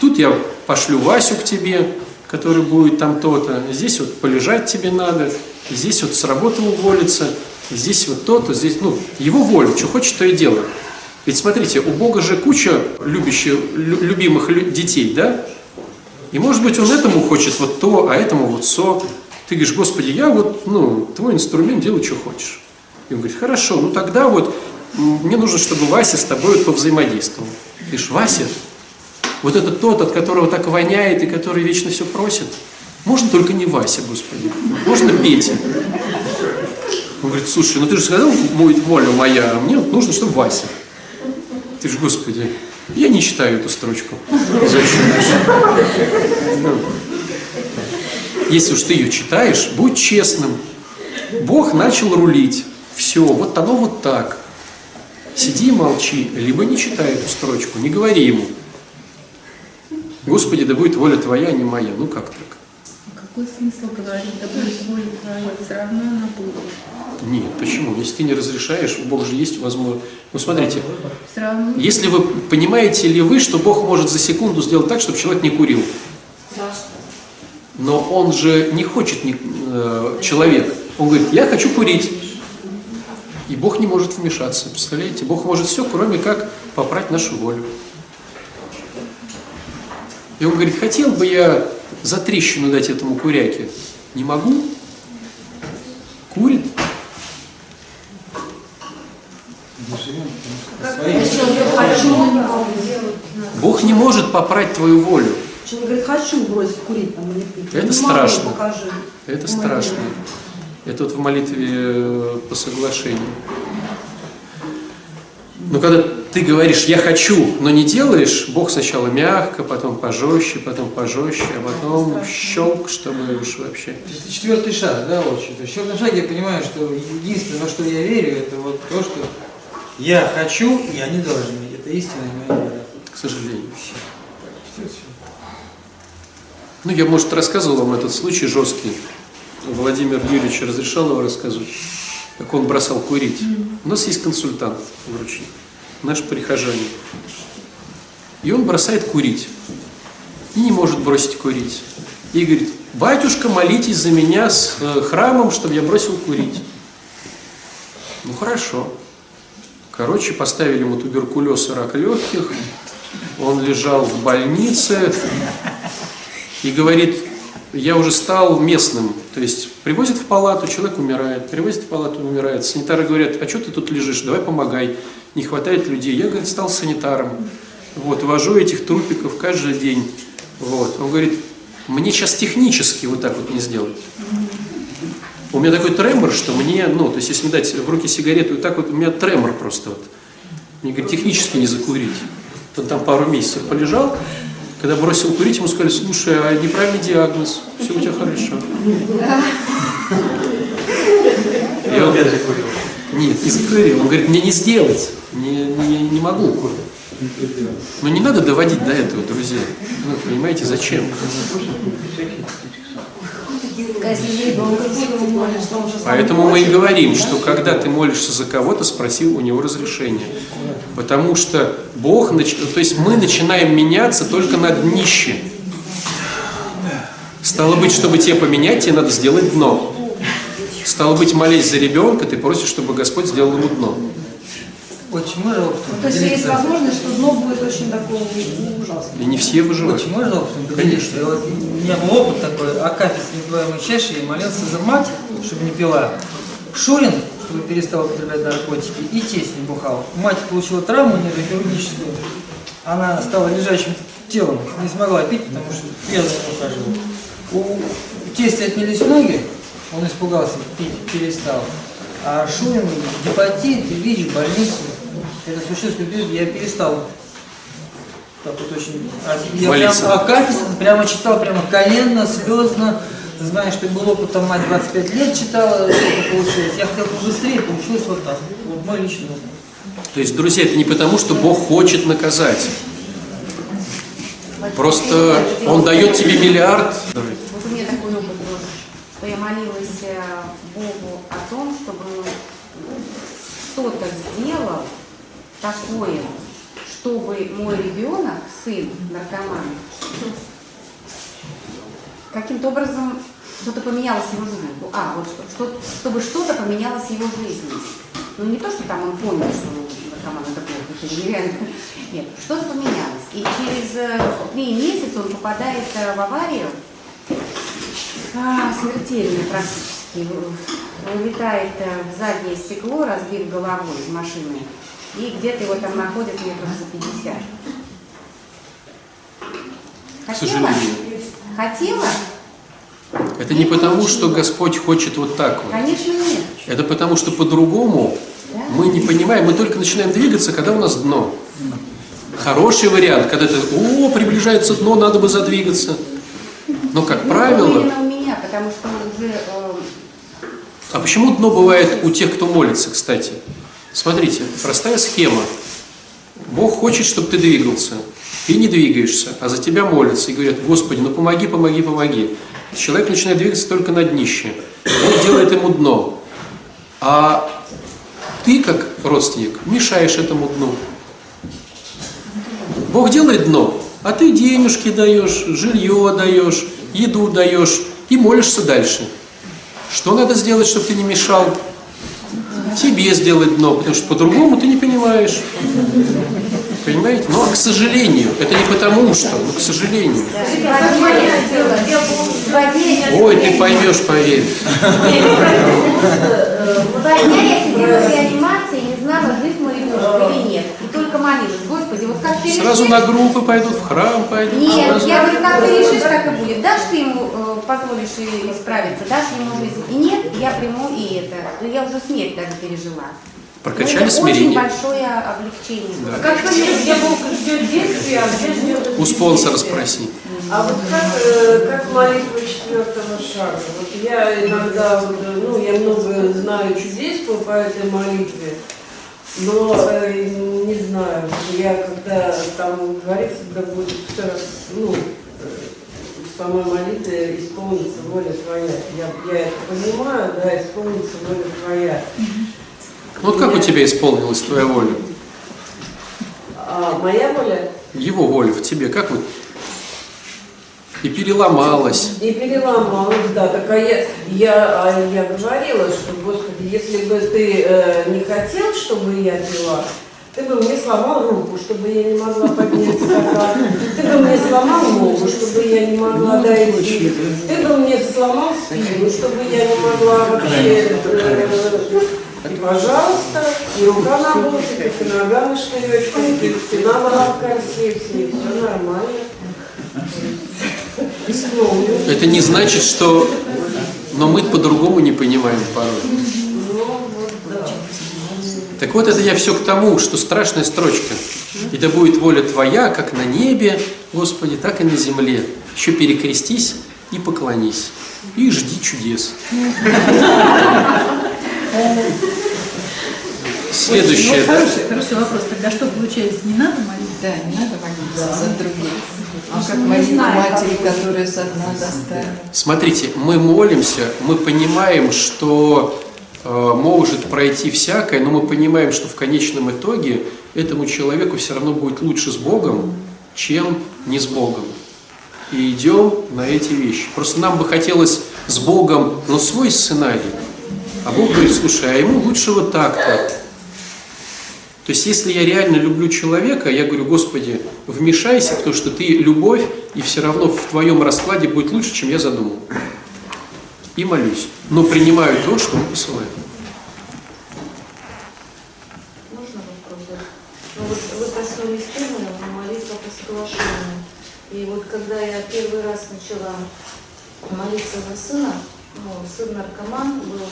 Тут я пошлю Васю к тебе, который будет там то-то. Здесь вот полежать тебе надо, здесь вот с работы уволиться, здесь вот то-то, здесь, ну, его воля, что хочет, то и делает. Ведь смотрите, у Бога же куча любящих, любимых детей, да? И может быть он этому хочет вот то, а этому вот со. Ты говоришь, Господи, я вот, ну, твой инструмент, делай, что хочешь. И он говорит, хорошо, ну тогда вот мне нужно, чтобы Вася с тобой вот повзаимодействовал. Ты говоришь, Вася, вот это тот, от которого так воняет и который вечно все просит. Можно только не Вася, Господи. Можно Петя. Он говорит, слушай, ну ты же сказал, будет воля моя, а мне нужно, чтобы Вася. Ты же, Господи, я не читаю эту строчку. Зачем? Если уж ты ее читаешь, будь честным. Бог начал рулить. Все, вот оно вот так. Сиди и молчи, либо не читай эту строчку, не говори ему. Господи, да будет воля Твоя, а не моя. Ну как так? Какой смысл говорить, да будет воля Твоя, все равно она будет. Нет, почему? Если ты не разрешаешь, у Бога же есть возможность. Ну смотрите, если вы понимаете ли вы, что Бог может за секунду сделать так, чтобы человек не курил. Но он же не хочет э, человек. Он говорит, я хочу курить. И Бог не может вмешаться. Представляете? Бог может все, кроме как попрать нашу волю. И он говорит, хотел бы я за трещину дать этому куряке. Не могу. Курит. Бог не может попрать твою волю. Человек говорит, хочу бросить курить там или пить. Это Не могу, страшно. покажи. Это страшно. Это вот в молитве э, по соглашению. Но когда ты говоришь «я хочу», но не делаешь, Бог сначала мягко, потом пожестче, потом пожестче, а потом щелк, чтобы уж вообще. Это четвертый шаг, да, очень. В четвертом шаге я понимаю, что единственное, во что я верю, это вот то, что я хочу, и они должны. Это истинная моя вера. К сожалению. Ну, я, может, рассказывал вам этот случай жесткий. Владимир Юрьевич разрешал его рассказывать, как он бросал курить. У нас есть консультант в Ручье, наш прихожанин. И он бросает курить. И не может бросить курить. И говорит, батюшка, молитесь за меня с э, храмом, чтобы я бросил курить. Ну, хорошо. Короче, поставили ему туберкулез и рак легких. Он лежал в больнице и говорит, я уже стал местным. То есть привозят в палату, человек умирает, привозят в палату, умирает. Санитары говорят, а что ты тут лежишь, давай помогай. Не хватает людей. Я, говорит, стал санитаром. Вот, вожу этих трупиков каждый день. Вот. Он говорит, мне сейчас технически вот так вот не сделать. У меня такой тремор, что мне, ну, то есть если мне дать в руки сигарету, вот так вот, у меня тремор просто вот. Мне говорит, технически не закурить. Он там пару месяцев полежал, Когда бросил курить, ему сказали, слушай, а неправильный диагноз, все у тебя хорошо. *laughs* И он, нет, не закурил. Он говорит, мне не сделать, не, не, не могу. Но не надо доводить до этого, друзья. Ну, понимаете, зачем? Поэтому мы и говорим, что когда ты молишься за кого-то, спроси у него разрешения. Потому что Бог, нач- то есть мы начинаем меняться только на днище. Стало быть, чтобы тебе поменять, тебе надо сделать дно. Стало быть, молясь за ребенка, ты просишь, чтобы Господь сделал ему дно. Очень можно опытом Ну, То есть есть возможность, что дно будет очень такое ужасное. И не все выживают. Очень можно опытом поделиться? Вот у меня был опыт такой, Акафист недвоемой чаши, я молился за мать, чтобы не пила. Шурин, чтобы перестал употреблять наркотики, и тесть не бухал. Мать получила травму нейрохирургическую, она стала лежачим телом, не смогла пить, потому что пьяный не ухаживал. У тестя отнялись ноги, он испугался, пить перестал. А Шурин гепатит, ВИЧ, больницу. Это случилось, когда я перестал так вот очень... а Я Молиться. прям Акафист прямо читал, прямо коленно, слезно. Ты знаешь, что был опыт, там мать 25 лет читала, сколько получилось. Я хотел побыстрее, получилось вот так. Вот мой личный опыт. То есть, друзья, это не потому, что Бог хочет наказать. Просто Он дает тебе миллиард. Вот у меня такой опыт был, что я молилась э, Богу о том, чтобы он что-то сделал такое, чтобы мой ребенок, сын наркоман, каким-то образом что-то поменялось в его жизни. А, вот что, что- чтобы что-то поменялось в его жизни. Ну не то, что там он понял, что наркоман это плохо, это нереально. Нет, что-то поменялось. И через э, три месяца он попадает э, в аварию, а, смертельная практически. Вылетает э, в заднее стекло, разбив головой из машины. И где-то его там находят метров за 50. К сожалению. Хотела? Это не потому, что Господь хочет вот так вот. Конечно, нет. Это потому, что по-другому мы не понимаем, мы только начинаем двигаться, когда у нас дно. Хороший вариант, когда ты, о, приближается дно, надо бы задвигаться. Но, как Ну, правило, меня, потому что уже э, а почему дно бывает у тех, кто молится, кстати? Смотрите, простая схема. Бог хочет, чтобы ты двигался. Ты не двигаешься, а за тебя молятся и говорят, Господи, ну помоги, помоги, помоги. Человек начинает двигаться только на днище. Бог делает ему дно. А ты, как родственник, мешаешь этому дну. Бог делает дно, а ты денежки даешь, жилье даешь, еду даешь и молишься дальше. Что надо сделать, чтобы ты не мешал? Тебе сделать дно, потому что по-другому ты не понимаешь. Понимаете? Но, к сожалению, это не потому что, но к сожалению. Ой, ты поймешь, поверь. Дня я сидела и не знала, жив мой ребенок или нет. И только молилась, Господи, вот как ты Сразу решишь- на группы пойдут, в храм пойдут. Нет, сразу. я говорю, как ты решишь, как и будет. Дашь ты ему, э, позволишь и- исправиться, дашь ему жизнь. И нет, я приму и это. Ну, я уже смерть даже пережила. Прокачали Но это смирение. очень большое облегчение. Да. А Как понять, где Бог ждет действия, а где ждет У спонсора спроси. А вот как, э, как молитва четвертого шага? Вот я иногда, э, ну, я много знаю чудес по этой молитве, но э, не знаю, я когда там говорится, да будет все раз, ну, э, в самой молитве исполнится воля твоя. Я, я это понимаю, да, исполнится воля твоя. Вот как у тебя исполнилась твоя воля? А моя воля Его воля в тебе, как вот? И переломалась. И переломалась, да. Так а я, я, а я говорила, что, Господи, если бы ты э, не хотел, чтобы я пила, ты бы мне сломал руку, чтобы я не могла поднять стакан. Ты бы мне сломал ногу, чтобы я не могла дойти. Ты бы мне сломал спину, чтобы я не могла вообще... э, и, пожалуйста, и рука на болтиках, и нога на шнуречках, и спина была в корсете, и все нормально. Это не значит, что... Но мы по-другому не понимаем порой. Ну. Так вот, это я все к тому, что страшная строчка. И да будет воля твоя, как на небе, Господи, так и на земле. Еще перекрестись и поклонись. И жди чудес. Следующее, да? хороший, хороший вопрос. Тогда что получается? Не надо молиться? Да, не надо молиться за других. А как молитва матери, которая со дна доставила? Смотрите, мы молимся, мы понимаем, что э, может пройти всякое, но мы понимаем, что в конечном итоге этому человеку все равно будет лучше с Богом, чем не с Богом. И идем на эти вещи. Просто нам бы хотелось с Богом, но свой сценарий. А Бог говорит, слушай, а ему лучше вот так-то. То есть, если я реально люблю человека, я говорю, Господи, вмешайся, потому что ты любовь, и все равно в твоем раскладе будет лучше, чем я задумал. И молюсь. Но принимаю то, что он посылает. Можно вопрос? Ну, вот вы коснулись темы молитва по соглашению. И вот когда я первый раз начала молиться за сына, ну, сын наркоман был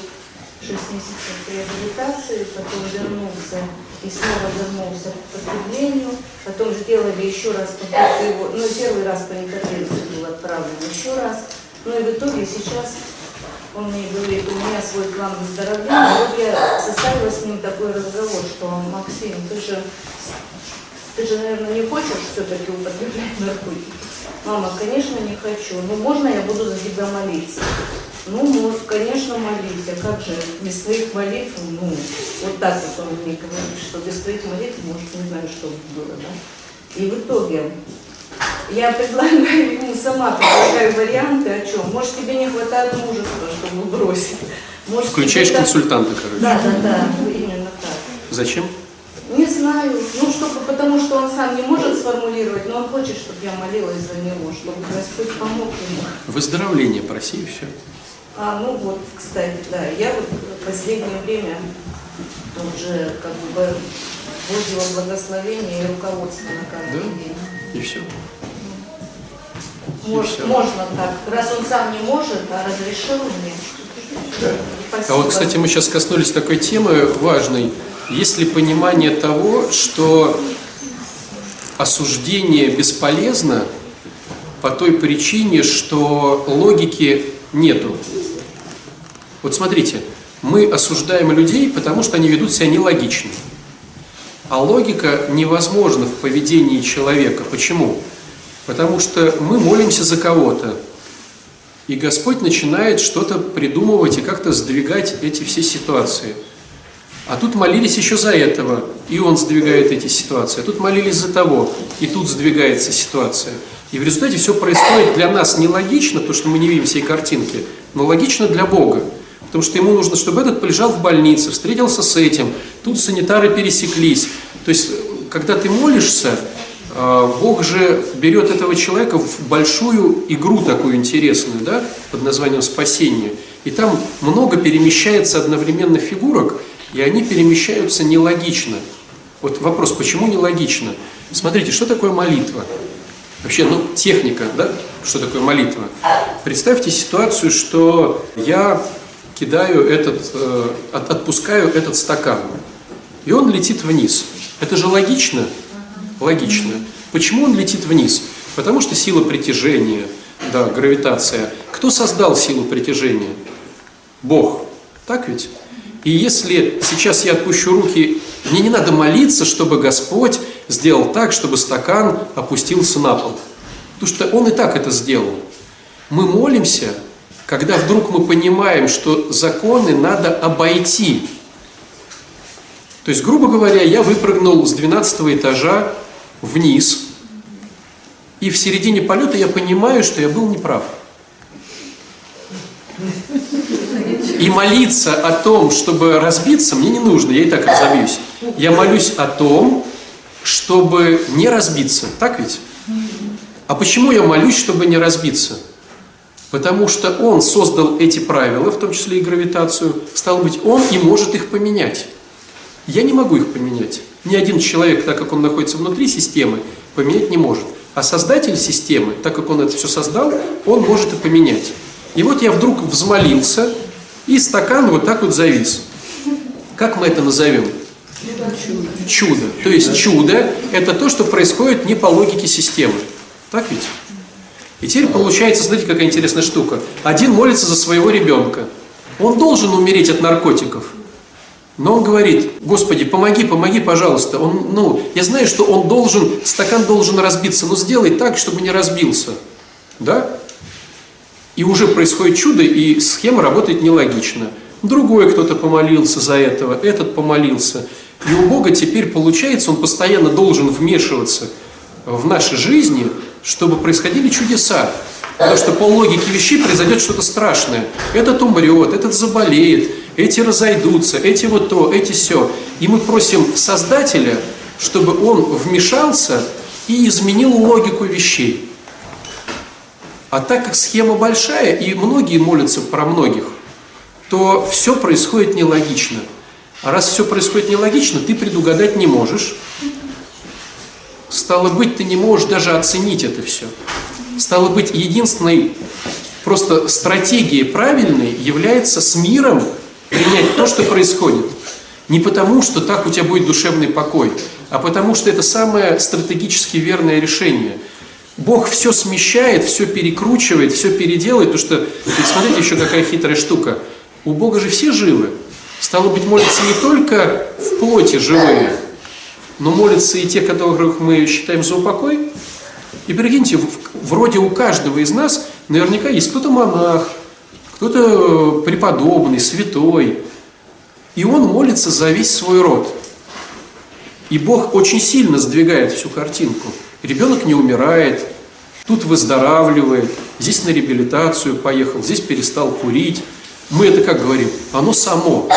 6 месяцев реабилитации, потом вернулся и снова вернулся к потреблению, потом сделали еще раз попытку его, ну первый раз по интервенции был отправлен еще раз, ну и в итоге сейчас он мне говорит, у меня свой план выздоровления. Вот я составила с ним такой разговор, что Максим, ты же, ты же, наверное, не хочешь все-таки употреблять наркотики? Мама, конечно, не хочу. Ну, можно я буду за тебя молиться? Ну, может, конечно, молись. А как же, без твоих молитв, ну, вот так вот он мне говорит, что без твоих молитв, может, не знаю, что бы было, да? И в итоге я предлагаю ему сама предлагаю варианты о чем. Может, тебе не хватает мужества, чтобы бросить. Может, Включаешь так- консультанта, короче. Да, да, да, именно так. Зачем? Не знаю, ну чтобы, потому что он сам не может сформулировать, но он хочет, чтобы я молилась за него, чтобы Господь помог ему. Выздоровление проси и все. А, ну вот, кстати, да, я вот в последнее время уже как бы вводила благословение и руководство на каждый Да? день. И все. Может, всё. можно так, раз он сам не может, а разрешил мне. Спасибо. А вот, кстати, мы сейчас коснулись такой темы важной. Есть ли понимание того, что осуждение бесполезно по той причине, что логики нету? Вот смотрите, мы осуждаем людей, потому что они ведут себя нелогично. А логика невозможна в поведении человека. Почему? Потому что мы молимся за кого-то, и Господь начинает что-то придумывать и как-то сдвигать эти все ситуации. А тут молились еще за этого, и Он сдвигает эти ситуации. А тут молились за того, и тут сдвигается ситуация. И в результате все происходит для нас нелогично, то, что мы не видим всей картинки, но логично для Бога. Потому что ему нужно, чтобы этот полежал в больнице, встретился с этим, тут санитары пересеклись. То есть, когда ты молишься, э, Бог же берет этого человека в большую игру такую интересную, да, под названием спасение. И там много перемещается одновременно фигурок, и они перемещаются нелогично. Вот вопрос, почему нелогично? Смотрите, что такое молитва? Вообще, ну, техника, да, что такое молитва? Представьте ситуацию, что я кидаю этот, э, от- отпускаю этот стакан, и он летит вниз. Это же логично? Логично. Почему он летит вниз? Потому что сила притяжения, да, гравитация. Кто создал силу притяжения? Бог. Так ведь? И если сейчас я отпущу руки, мне не надо молиться, чтобы Господь сделал так, чтобы стакан опустился на пол. Потому что Он и так это сделал. Мы молимся, когда вдруг мы понимаем, что законы надо обойти. То есть, грубо говоря, я выпрыгнул с 12 этажа вниз, и в середине полета я понимаю, что я был неправ. И молиться о том, чтобы разбиться, мне не нужно, я и так разобьюсь. Я молюсь о том, чтобы не разбиться, так ведь? А почему я молюсь, чтобы не разбиться? Потому что он создал эти правила, в том числе и гравитацию, стало быть, он и может их поменять. Я не могу их поменять. Ни один человек, так как он находится внутри системы, поменять не может. А создатель системы, так как он это все создал, он может и поменять. И вот я вдруг взмолился, и стакан вот так вот завис. Как мы это назовем? Чудо. То есть чудо – это то, что происходит не по логике системы. Так ведь? И теперь получается, смотрите, какая интересная штука. Один молится за своего ребенка. Он должен умереть от наркотиков. Но он говорит, Господи, помоги, помоги, пожалуйста. Он, ну, я знаю, что он должен, стакан должен разбиться, но сделай так, чтобы не разбился. Да? И уже происходит чудо, и схема работает нелогично. Другой кто-то помолился за этого, этот помолился. И у Бога теперь получается, Он постоянно должен вмешиваться в наши жизни, чтобы происходили чудеса. Потому что по логике вещей произойдет что-то страшное. Этот умрет, этот заболеет, эти разойдутся, эти вот то, эти все. И мы просим Создателя, чтобы Он вмешался и изменил логику вещей. А так как схема большая, и многие молятся про многих, то все происходит нелогично. А раз все происходит нелогично, ты предугадать не можешь. Стало быть, ты не можешь даже оценить это все. Стало быть, единственной просто стратегией правильной является с миром принять то, что происходит. Не потому, что так у тебя будет душевный покой, а потому, что это самое стратегически верное решение. Бог все смещает, все перекручивает, все переделает, потому что, смотрите, еще какая хитрая штука. У Бога же все живы. Стало быть, молятся не только в плоти живые, но молятся и те, которых мы считаем за упокой. И прикиньте, вроде у каждого из нас наверняка есть кто-то монах, кто-то преподобный, святой. И он молится за весь свой род. И Бог очень сильно сдвигает всю картинку. Ребенок не умирает, тут выздоравливает, здесь на реабилитацию поехал, здесь перестал курить. Мы это как говорим? Оно само.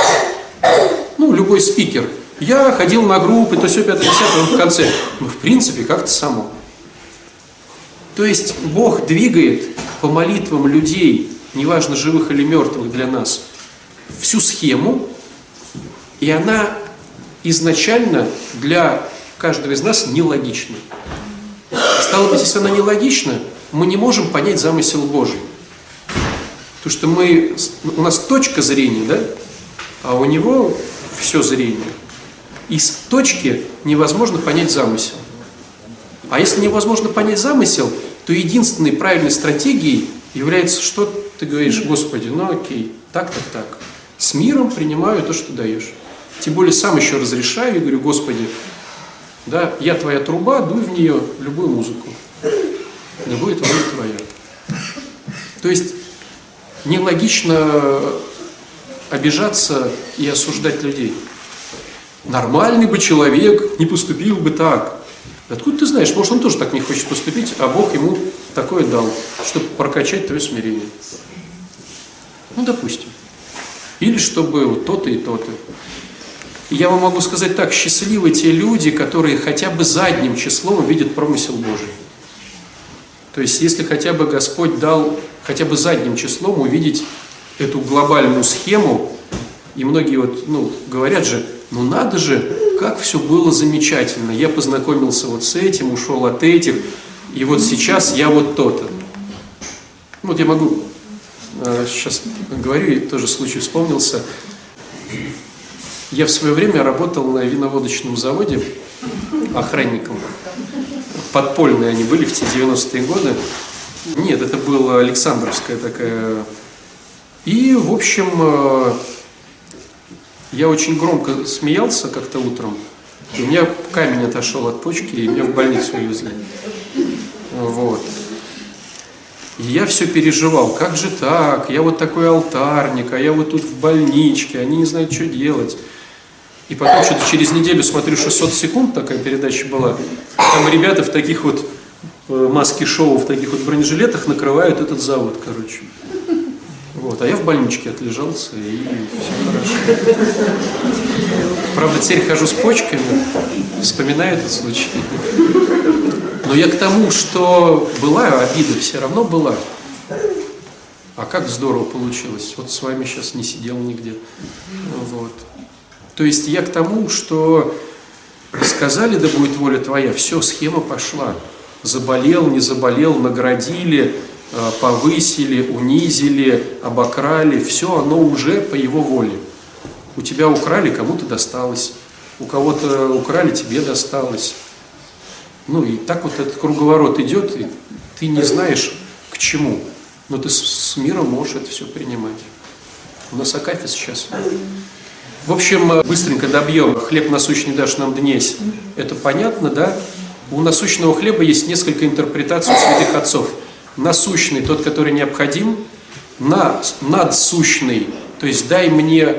Ну, любой спикер. Я ходил на группы, то все 5 10 в конце. Ну, в принципе, как-то само. То есть Бог двигает по молитвам людей, неважно живых или мертвых для нас, всю схему, и она изначально для каждого из нас нелогична. Стало быть, если она нелогична, мы не можем понять замысел Божий. Потому что мы, у нас точка зрения, да, а у него все зрение. Из точки невозможно понять замысел. А если невозможно понять замысел, то единственной правильной стратегией является, что ты говоришь, Господи, ну окей, так, так, так. С миром принимаю то, что даешь. Тем более сам еще разрешаю и говорю, Господи, да, я твоя труба, дуй в нее любую музыку. Да будет воля. То есть нелогично обижаться и осуждать людей. Нормальный бы человек не поступил бы так. Откуда ты знаешь, может он тоже так не хочет поступить, а Бог ему такое дал, чтобы прокачать твое смирение. Ну, допустим. Или чтобы вот то-то и то-то. Я вам могу сказать так, счастливы те люди, которые хотя бы задним числом видят промысел Божий. То есть, если хотя бы Господь дал хотя бы задним числом увидеть эту глобальную схему, и многие вот, ну, говорят же, ну надо же, как все было замечательно. Я познакомился вот с этим, ушел от этих, и вот сейчас я вот то-то. Вот я могу, э, сейчас говорю, и тоже случай вспомнился. Я в свое время работал на виноводочном заводе охранником. Подпольные они были в те 90-е годы. Нет, это была Александровская такая. И, в общем, э, я очень громко смеялся как-то утром. И у меня камень отошел от почки, и меня в больницу увезли. Вот. И я все переживал, как же так, я вот такой алтарник, а я вот тут в больничке, они не знают, что делать. И потом что-то через неделю смотрю, 600 секунд такая передача была. Там ребята в таких вот э, маски-шоу, в таких вот бронежилетах накрывают этот завод, короче. Вот, а я в больничке отлежался, и все хорошо. Правда, теперь хожу с почками, вспоминаю этот случай. Но я к тому, что была обида, все равно была. А как здорово получилось. Вот с вами сейчас не сидел нигде. Вот. То есть я к тому, что сказали, да будет воля твоя, все, схема пошла. Заболел, не заболел, наградили, повысили, унизили, обокрали, все оно уже по его воле. У тебя украли, кому-то досталось. У кого-то украли, тебе досталось. Ну и так вот этот круговорот идет, и ты не знаешь к чему. Но ты с, миром можешь это все принимать. У нас Акафис сейчас. В общем, быстренько добьем. Хлеб насущный дашь нам днесь. Это понятно, да? У насущного хлеба есть несколько интерпретаций святых отцов. Насущный, тот, который необходим, на, надсущный, то есть дай мне,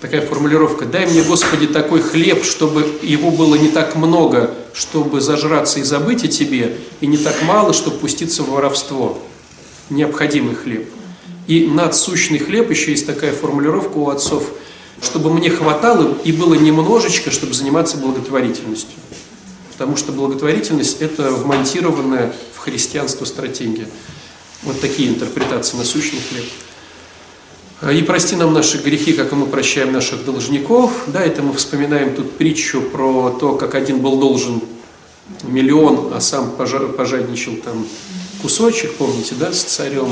такая формулировка, дай мне, Господи, такой хлеб, чтобы его было не так много, чтобы зажраться и забыть о Тебе, и не так мало, чтобы пуститься в воровство. Необходимый хлеб. И надсущный хлеб, еще есть такая формулировка у отцов, чтобы мне хватало и было немножечко, чтобы заниматься благотворительностью. Потому что благотворительность – это вмонтированная в христианство стратегия. Вот такие интерпретации насущный хлеб. И прости нам наши грехи, как и мы прощаем наших должников. Да, это мы вспоминаем тут притчу про то, как один был должен миллион, а сам пожадничал там кусочек, помните, да, с царем.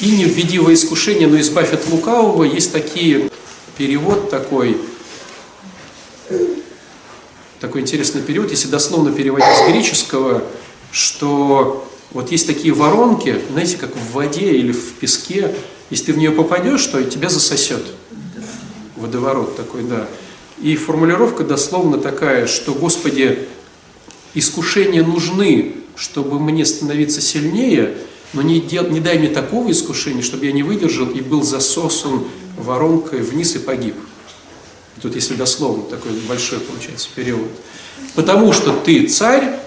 И не введи во искушение, но избавь от лукавого. Есть такие, перевод такой, такой интересный перевод, если дословно переводить с греческого, что вот есть такие воронки, знаете, как в воде или в песке, если ты в нее попадешь, то тебя засосет. Водоворот такой, да. И формулировка дословно такая, что, Господи, искушения нужны, чтобы мне становиться сильнее, но не, дел, не дай мне такого искушения, чтобы я не выдержал и был засосан воронкой вниз и погиб. Тут если дословно такой большой получается перевод. Потому что ты царь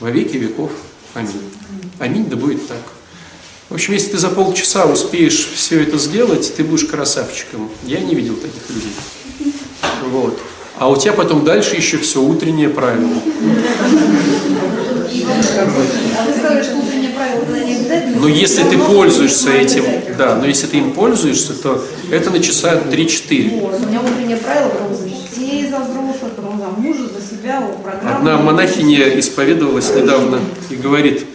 во веки веков. Аминь. Аминь, да будет так. В общем, если ты за полчаса успеешь все это сделать, ты будешь красавчиком. Я не видел таких людей. Вот. А у тебя потом дальше еще все утреннее правило. А вы сказали, что утреннее правило не обязательно? Но если ты пользуешься этим, да, но если ты им пользуешься, то это на часа 3-4. У меня утреннее правило, за детей, за взрослых, потом за мужа, за себя, программу. Одна монахиня исповедовалась недавно и говорит,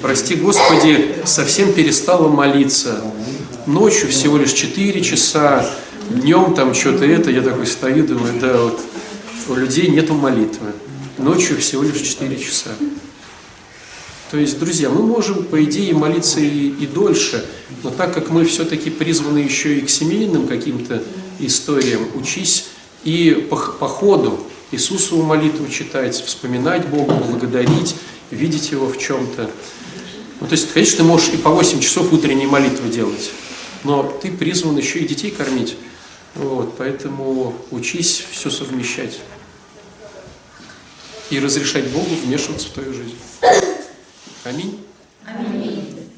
прости Господи, совсем перестала молиться. Ночью всего лишь 4 часа, днем там что-то это, я такой стою, думаю, да, вот у людей нету молитвы. Ночью всего лишь 4 часа. То есть, друзья, мы можем, по идее, молиться и, и дольше, но так как мы все-таки призваны еще и к семейным каким-то историям, учись и по, по ходу Иисусову молитву читать, вспоминать Бога, благодарить, видеть Его в чем-то. Ну, то есть, конечно, ты можешь и по 8 часов утренней молитвы делать, но ты призван еще и детей кормить. Вот, поэтому учись все совмещать и разрешать Богу вмешиваться в твою жизнь. Аминь. Аминь.